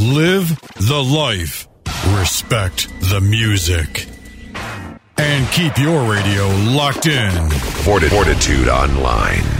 Live the life. Respect the music. And keep your radio locked in. Fortitude Online.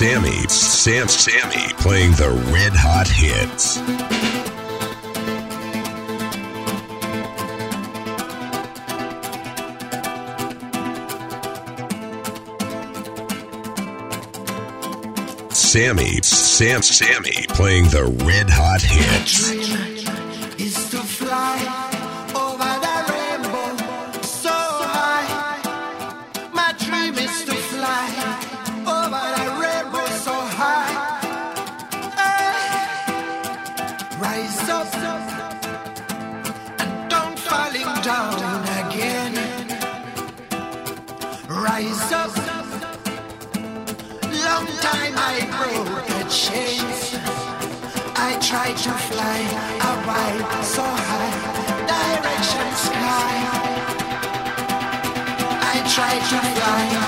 Sam Sammy playing the red hot hits. Sammy, Sam Sammy playing the red hot hits. I try, so. I try to fly.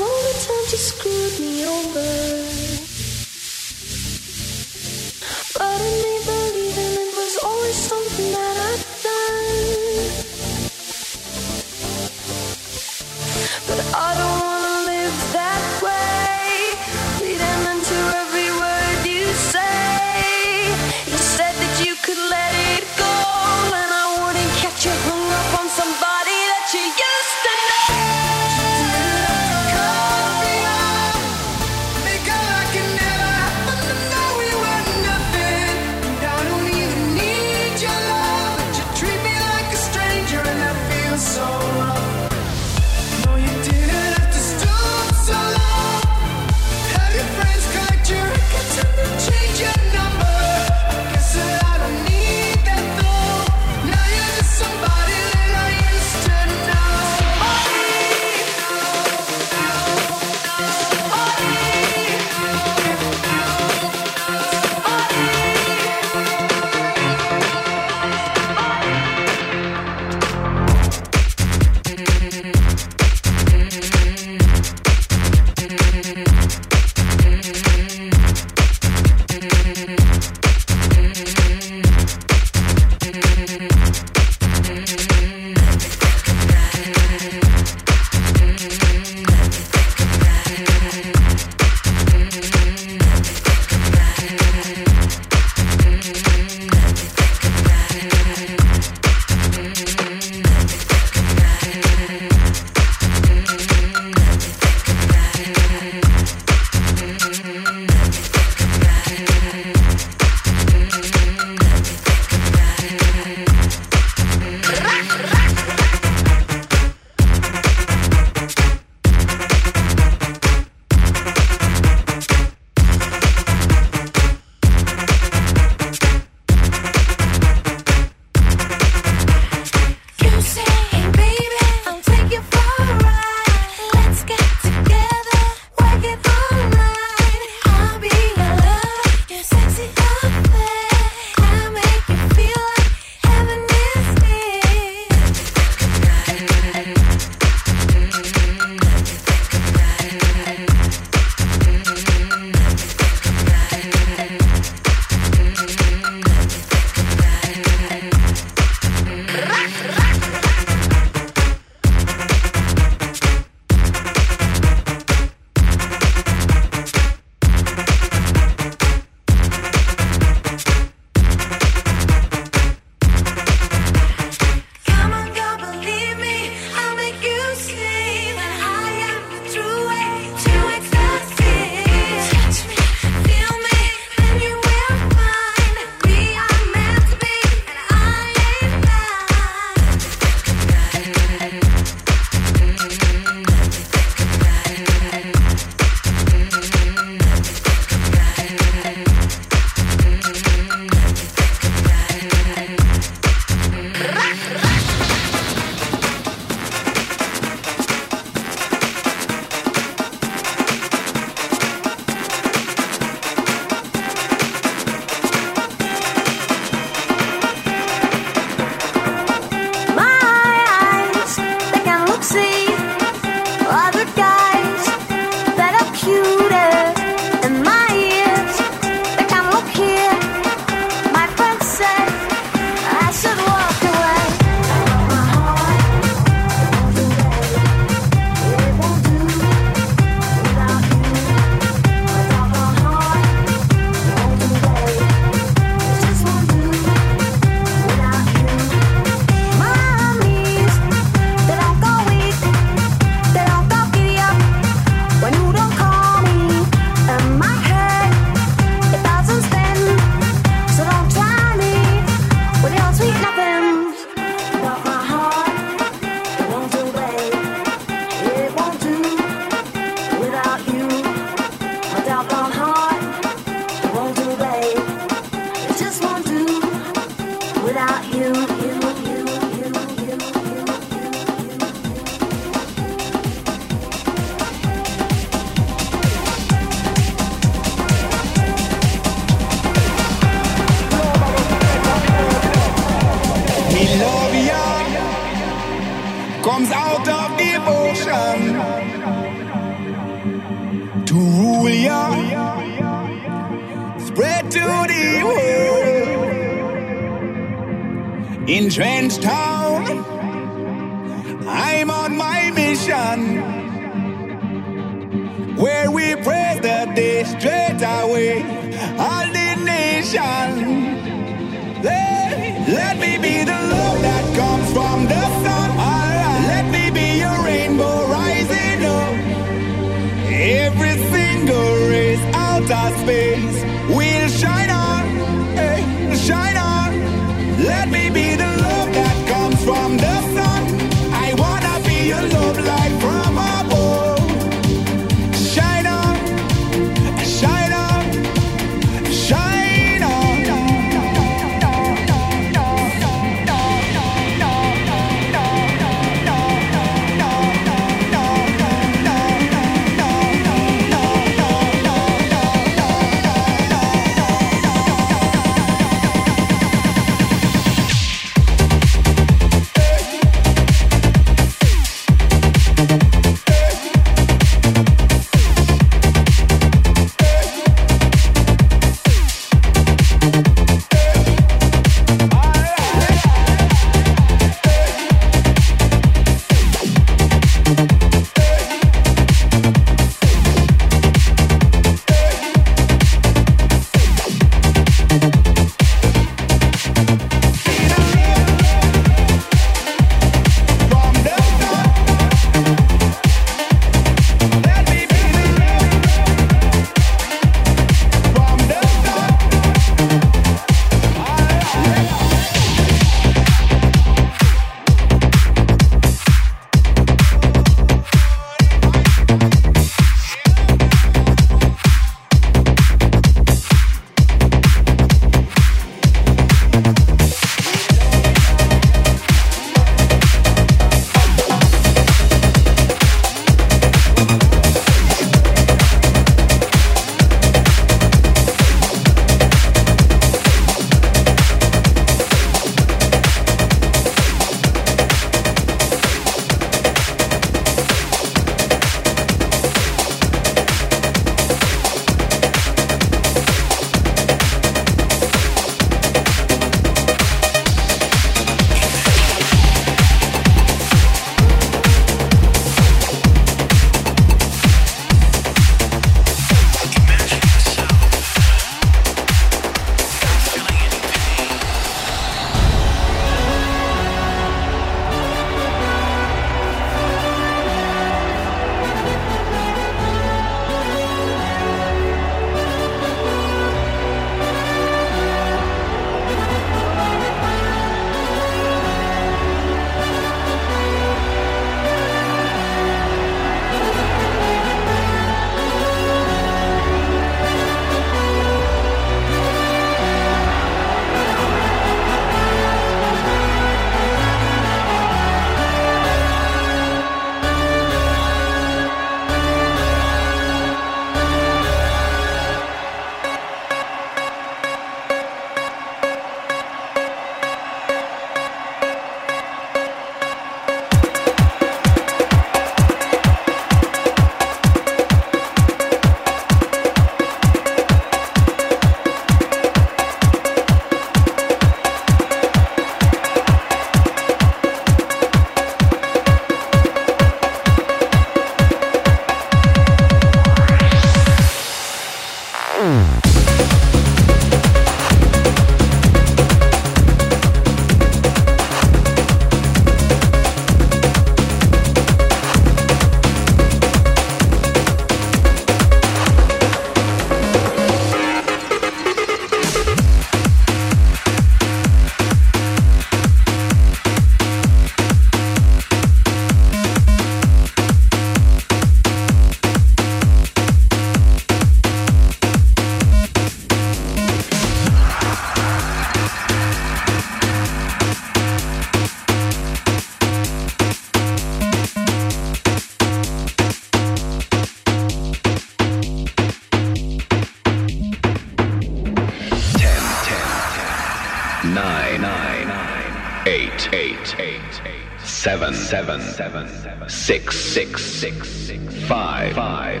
Seven, seven, six, six, six, five, five,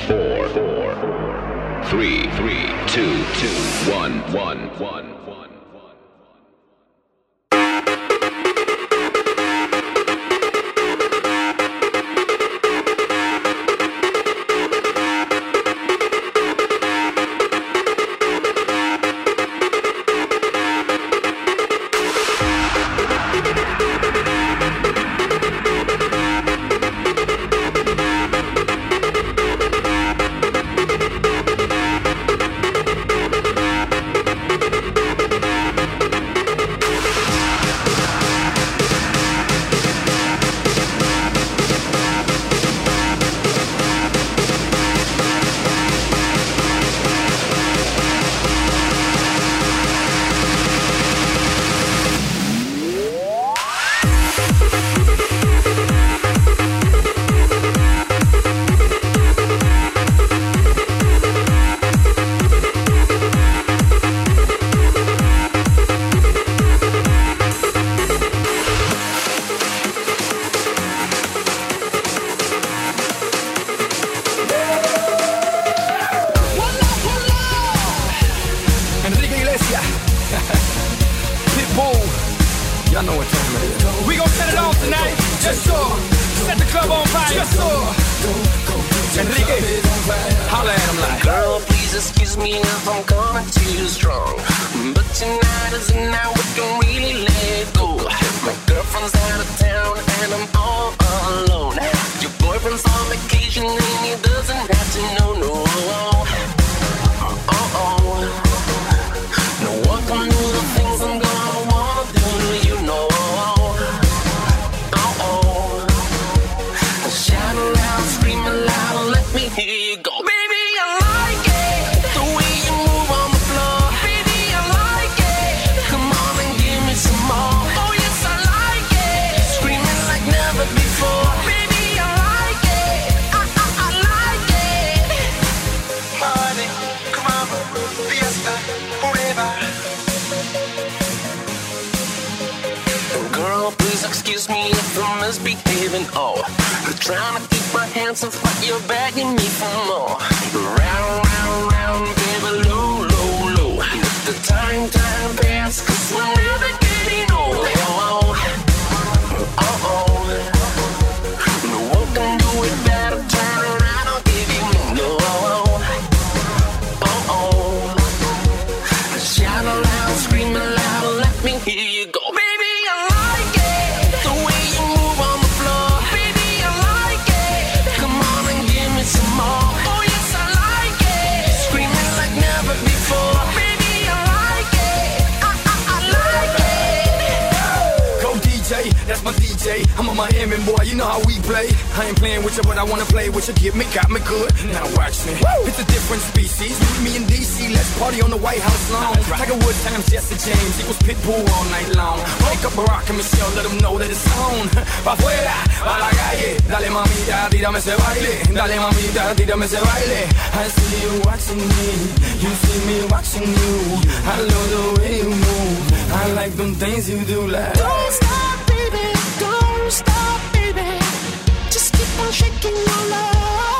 four, four, three, three, two, two, one, one, one, tonight. Just sir. Set the club on fire. Yes, sir. Enrique. Holla at him like. Girl, please excuse me if I'm coming too strong. But tonight is the night we can really let go. My girlfriend's out of town and I'm all alone. Your boyfriend's on vacation and he doesn't have to know, no. Uh-oh. No trying to keep my hands off, but you're begging me for more. That's my DJ. I'm a Miami boy, you know how we play. I ain't playing with you, but I wanna play with you. Get me, got me good. Now watch me. It's a different species. Me in DC, let's party on the White House lawn. Tiger Woods times Jesse James equals Pitbull all night long. Wake up Barack and Michelle, let them know that it's on. Pa' afuera, pa' la calle. Dale mamita, tírame ese baile. Dale mamita, tírame ese baile. I see you watching me, you see me watching you. I love the way you move. I like them things you do like. Don't stop, shaking your love.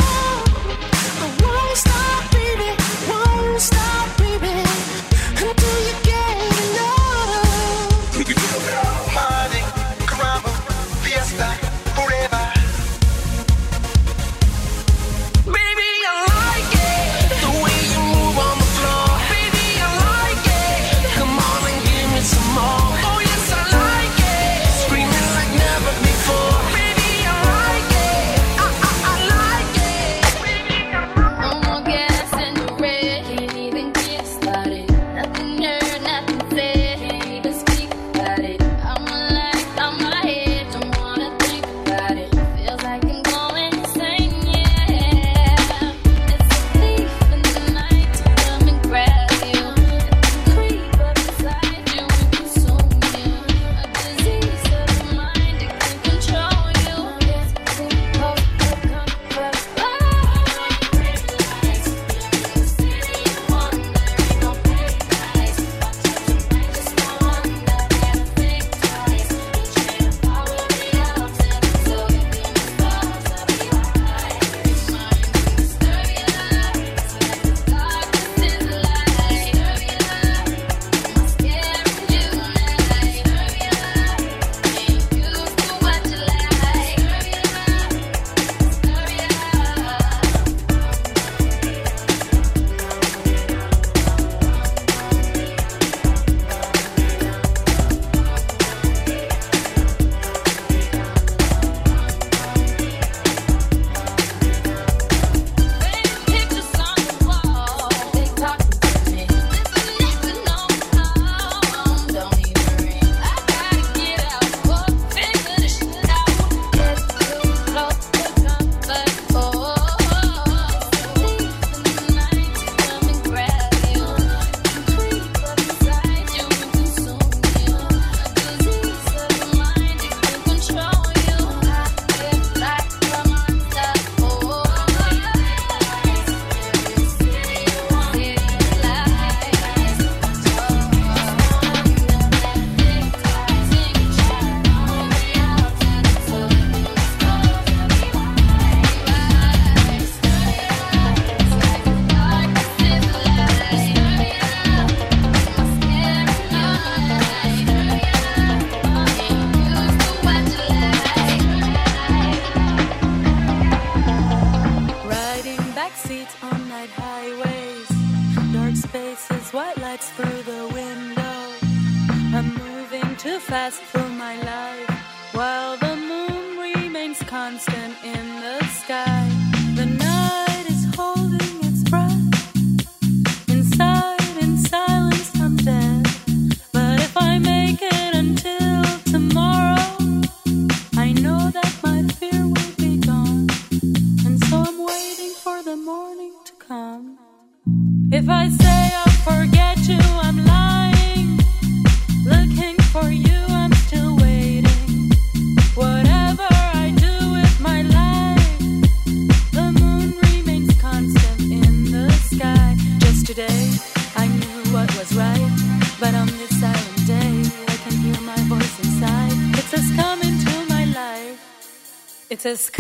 Texas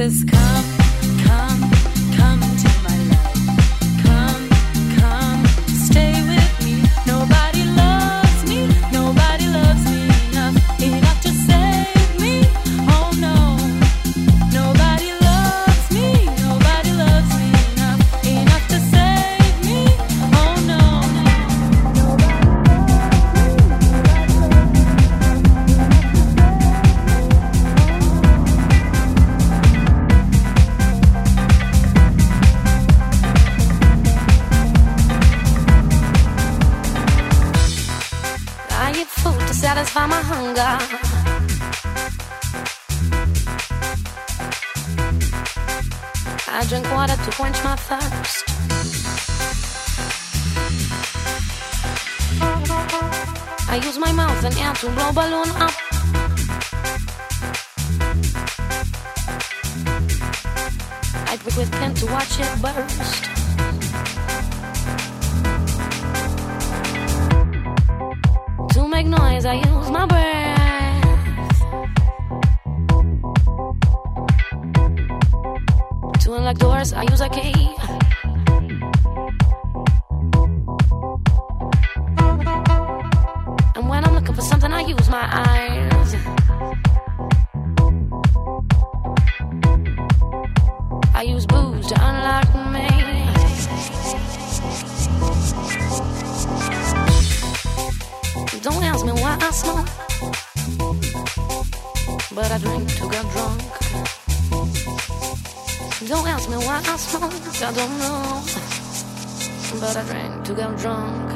is coming. Don't ask me why I smoke, I don't know. But I drank to get drunk.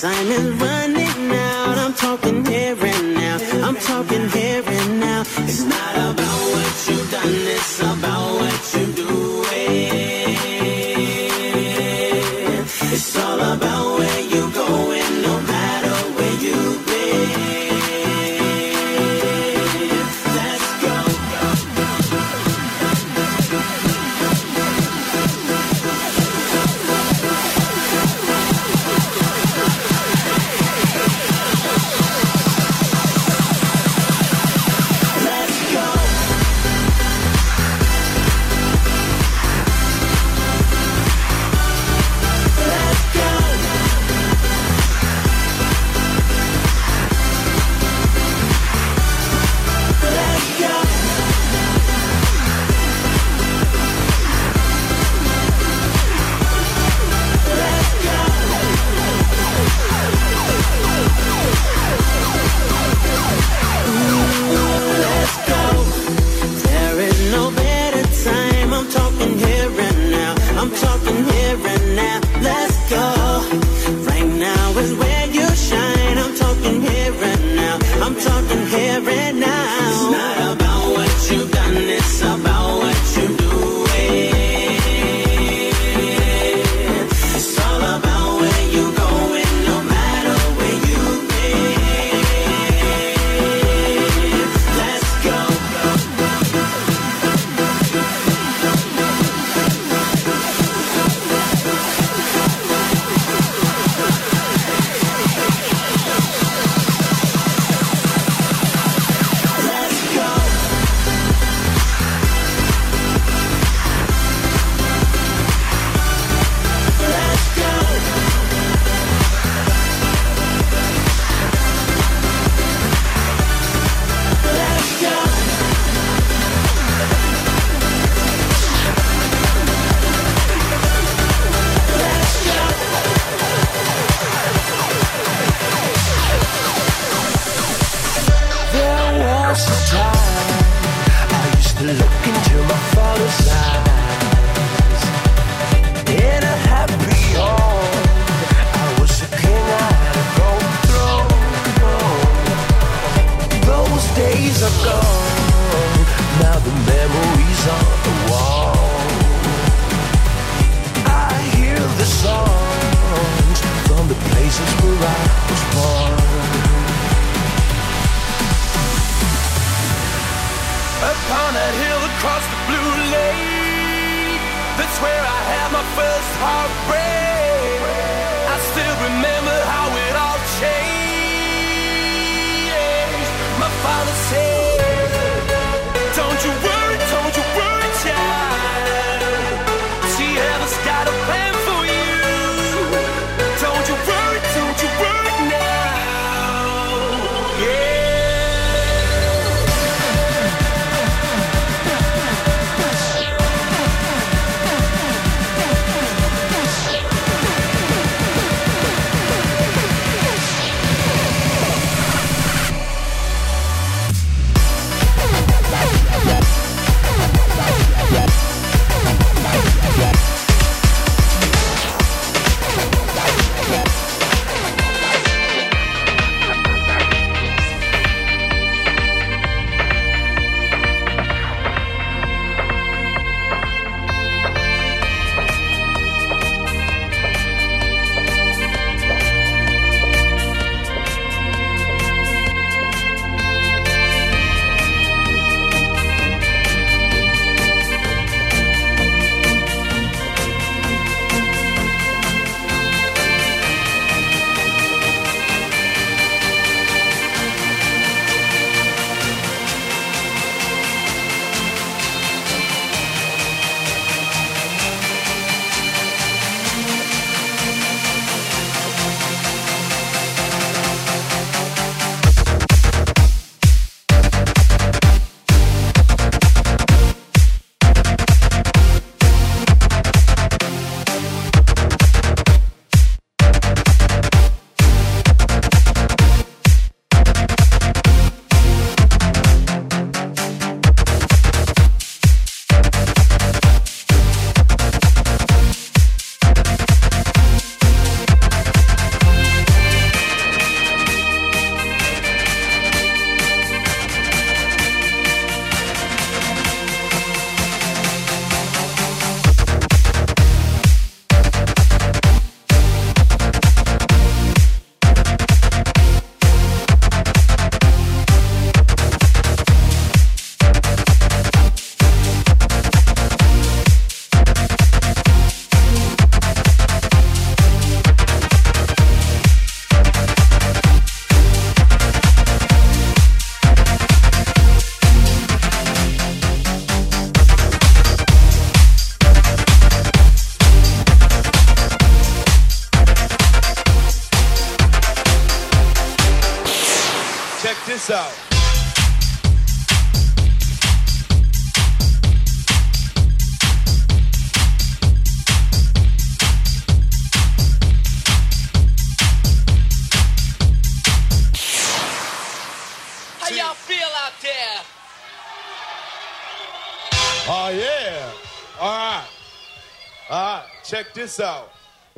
Time is running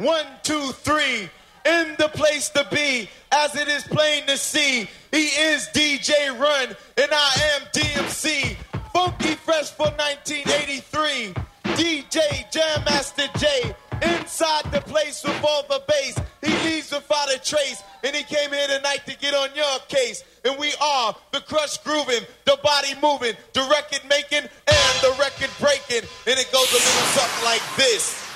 One, two, three. In the place to be, as it is plain to see, he is DJ Run, and I am DMC. Funky Fresh for 1983. DJ Jam Master Jay. Inside the place with all the bass. He leaves without a trace. And he came here tonight to get on your case. And we are the crush grooving, the body moving, the record making, and the record breaking. And it goes a little something like this.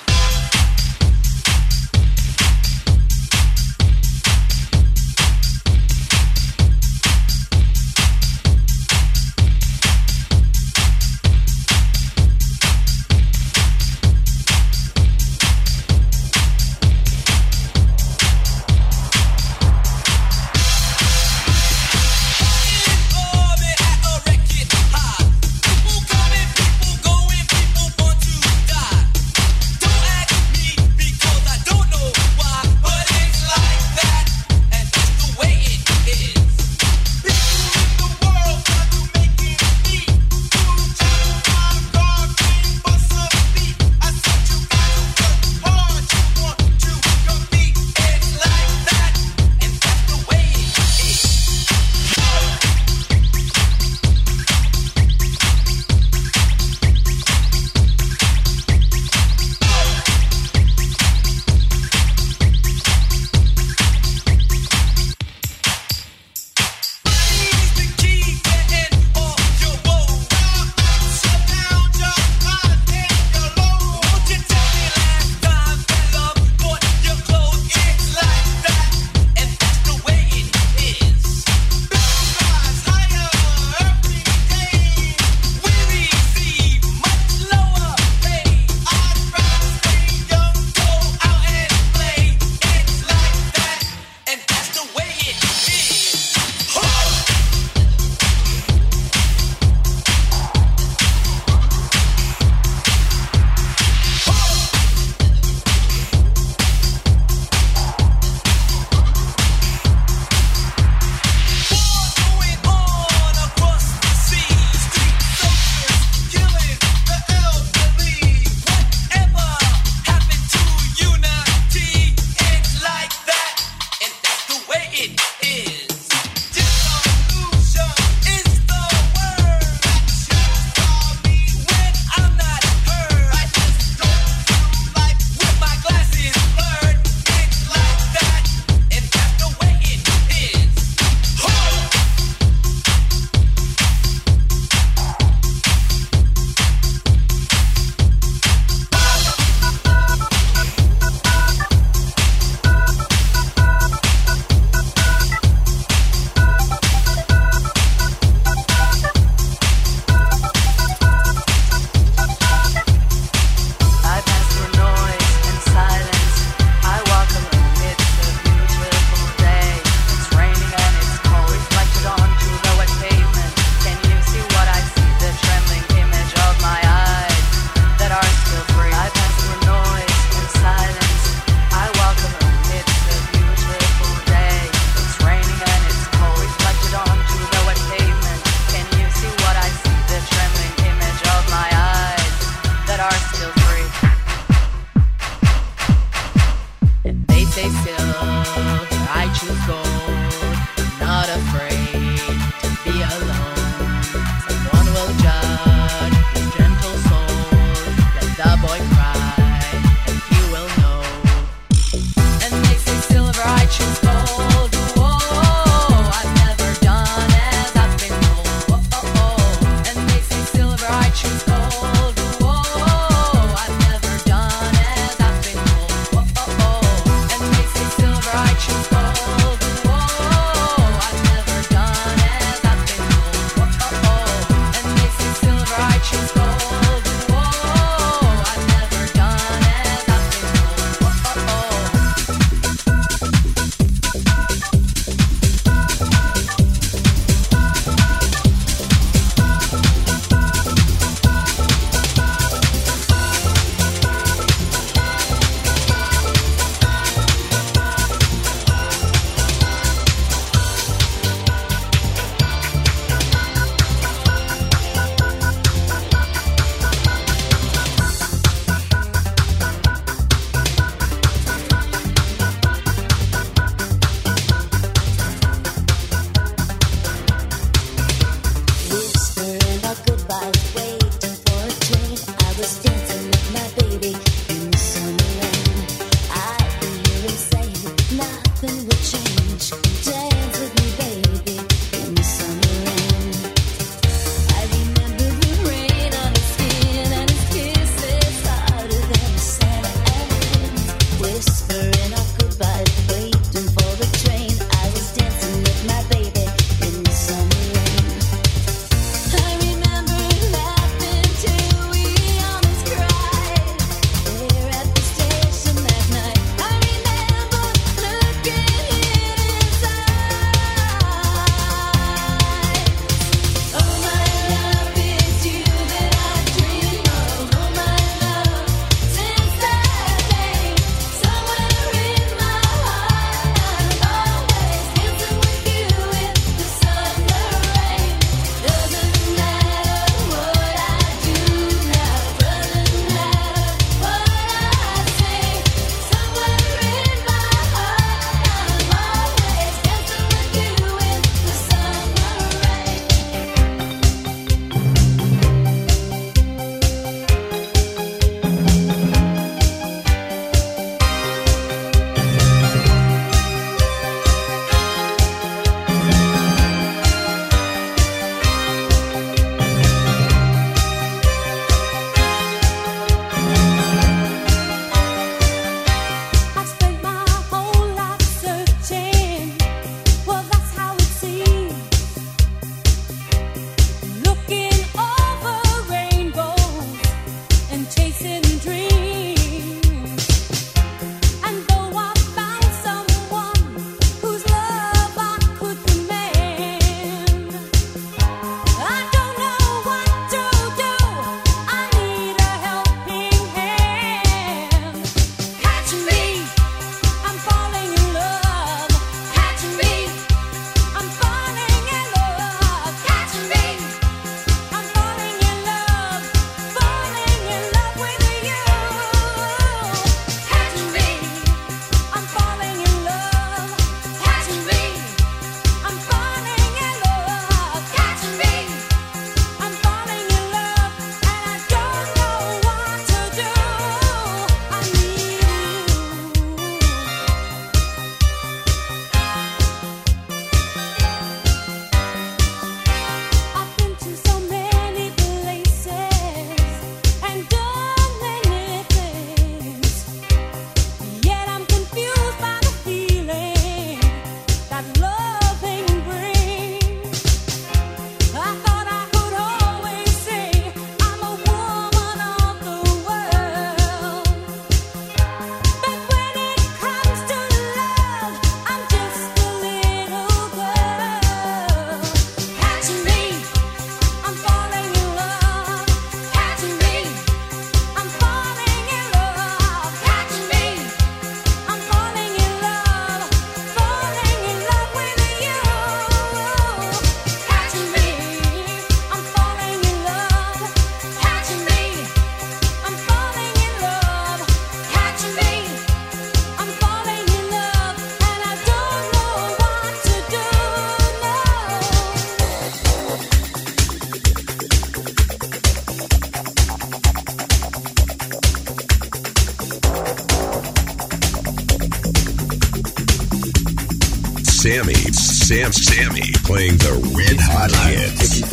Sam Sammy playing the red hot hits.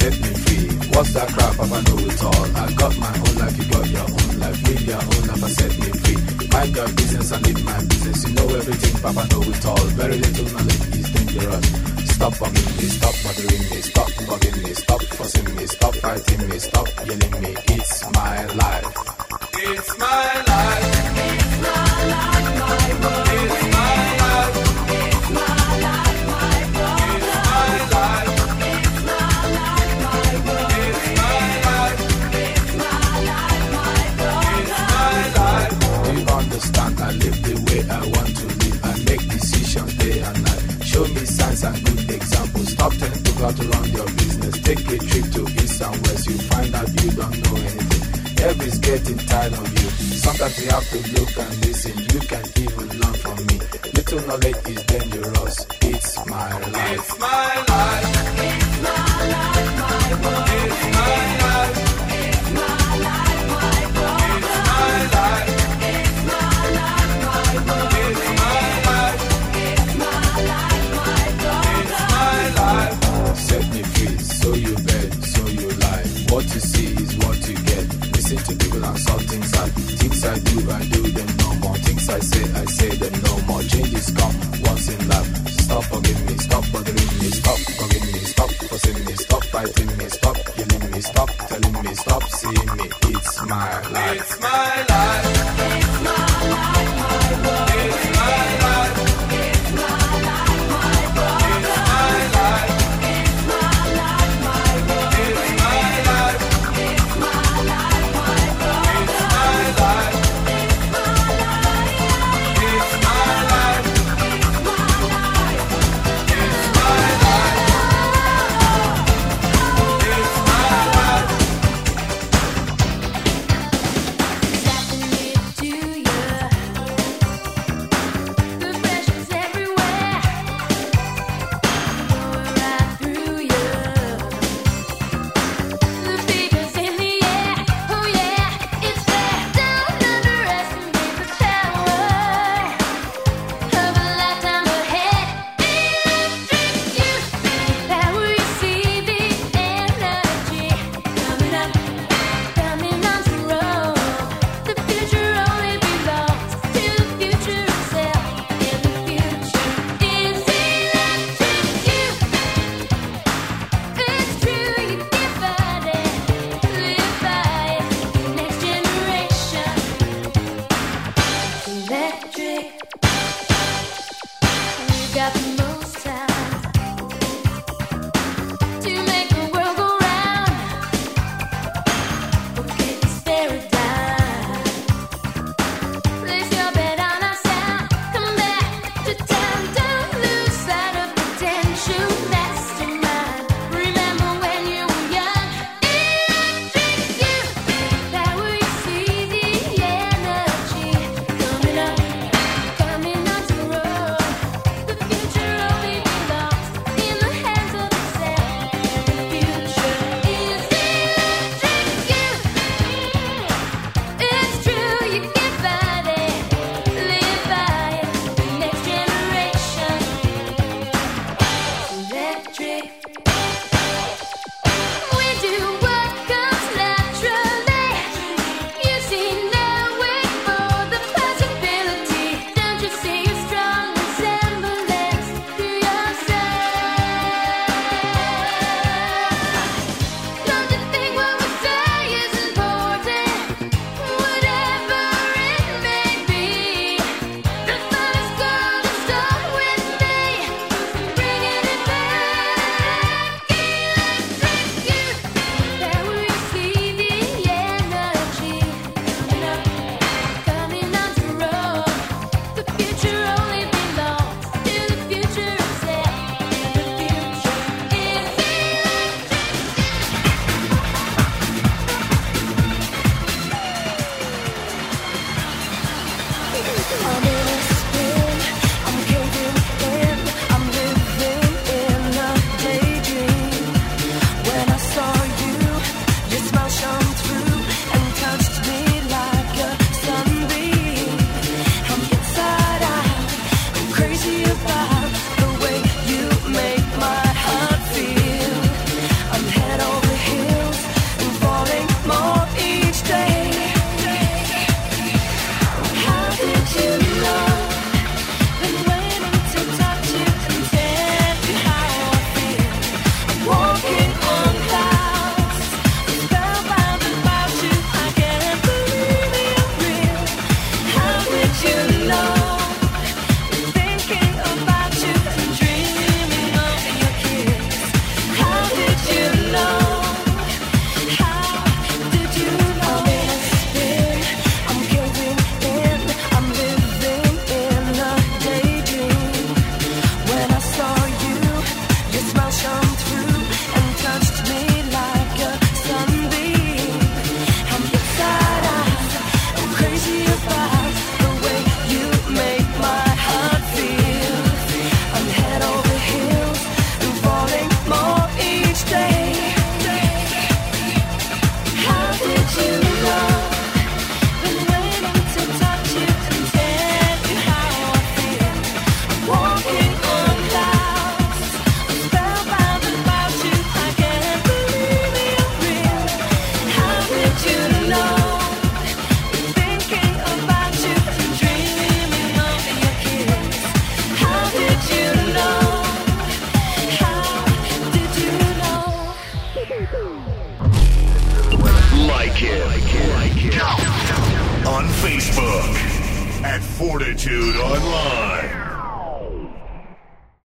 Set me free. What's that crap? I know it all. I got my own life, you got your own life. Live your own life and set me free. Mind your business I need my business. You know everything, Papa know it all. Very little knowledge is dangerous. Stop bugging me, stop bothering me, stop bugging me, stop fussing me, stop fighting me, stop yelling me.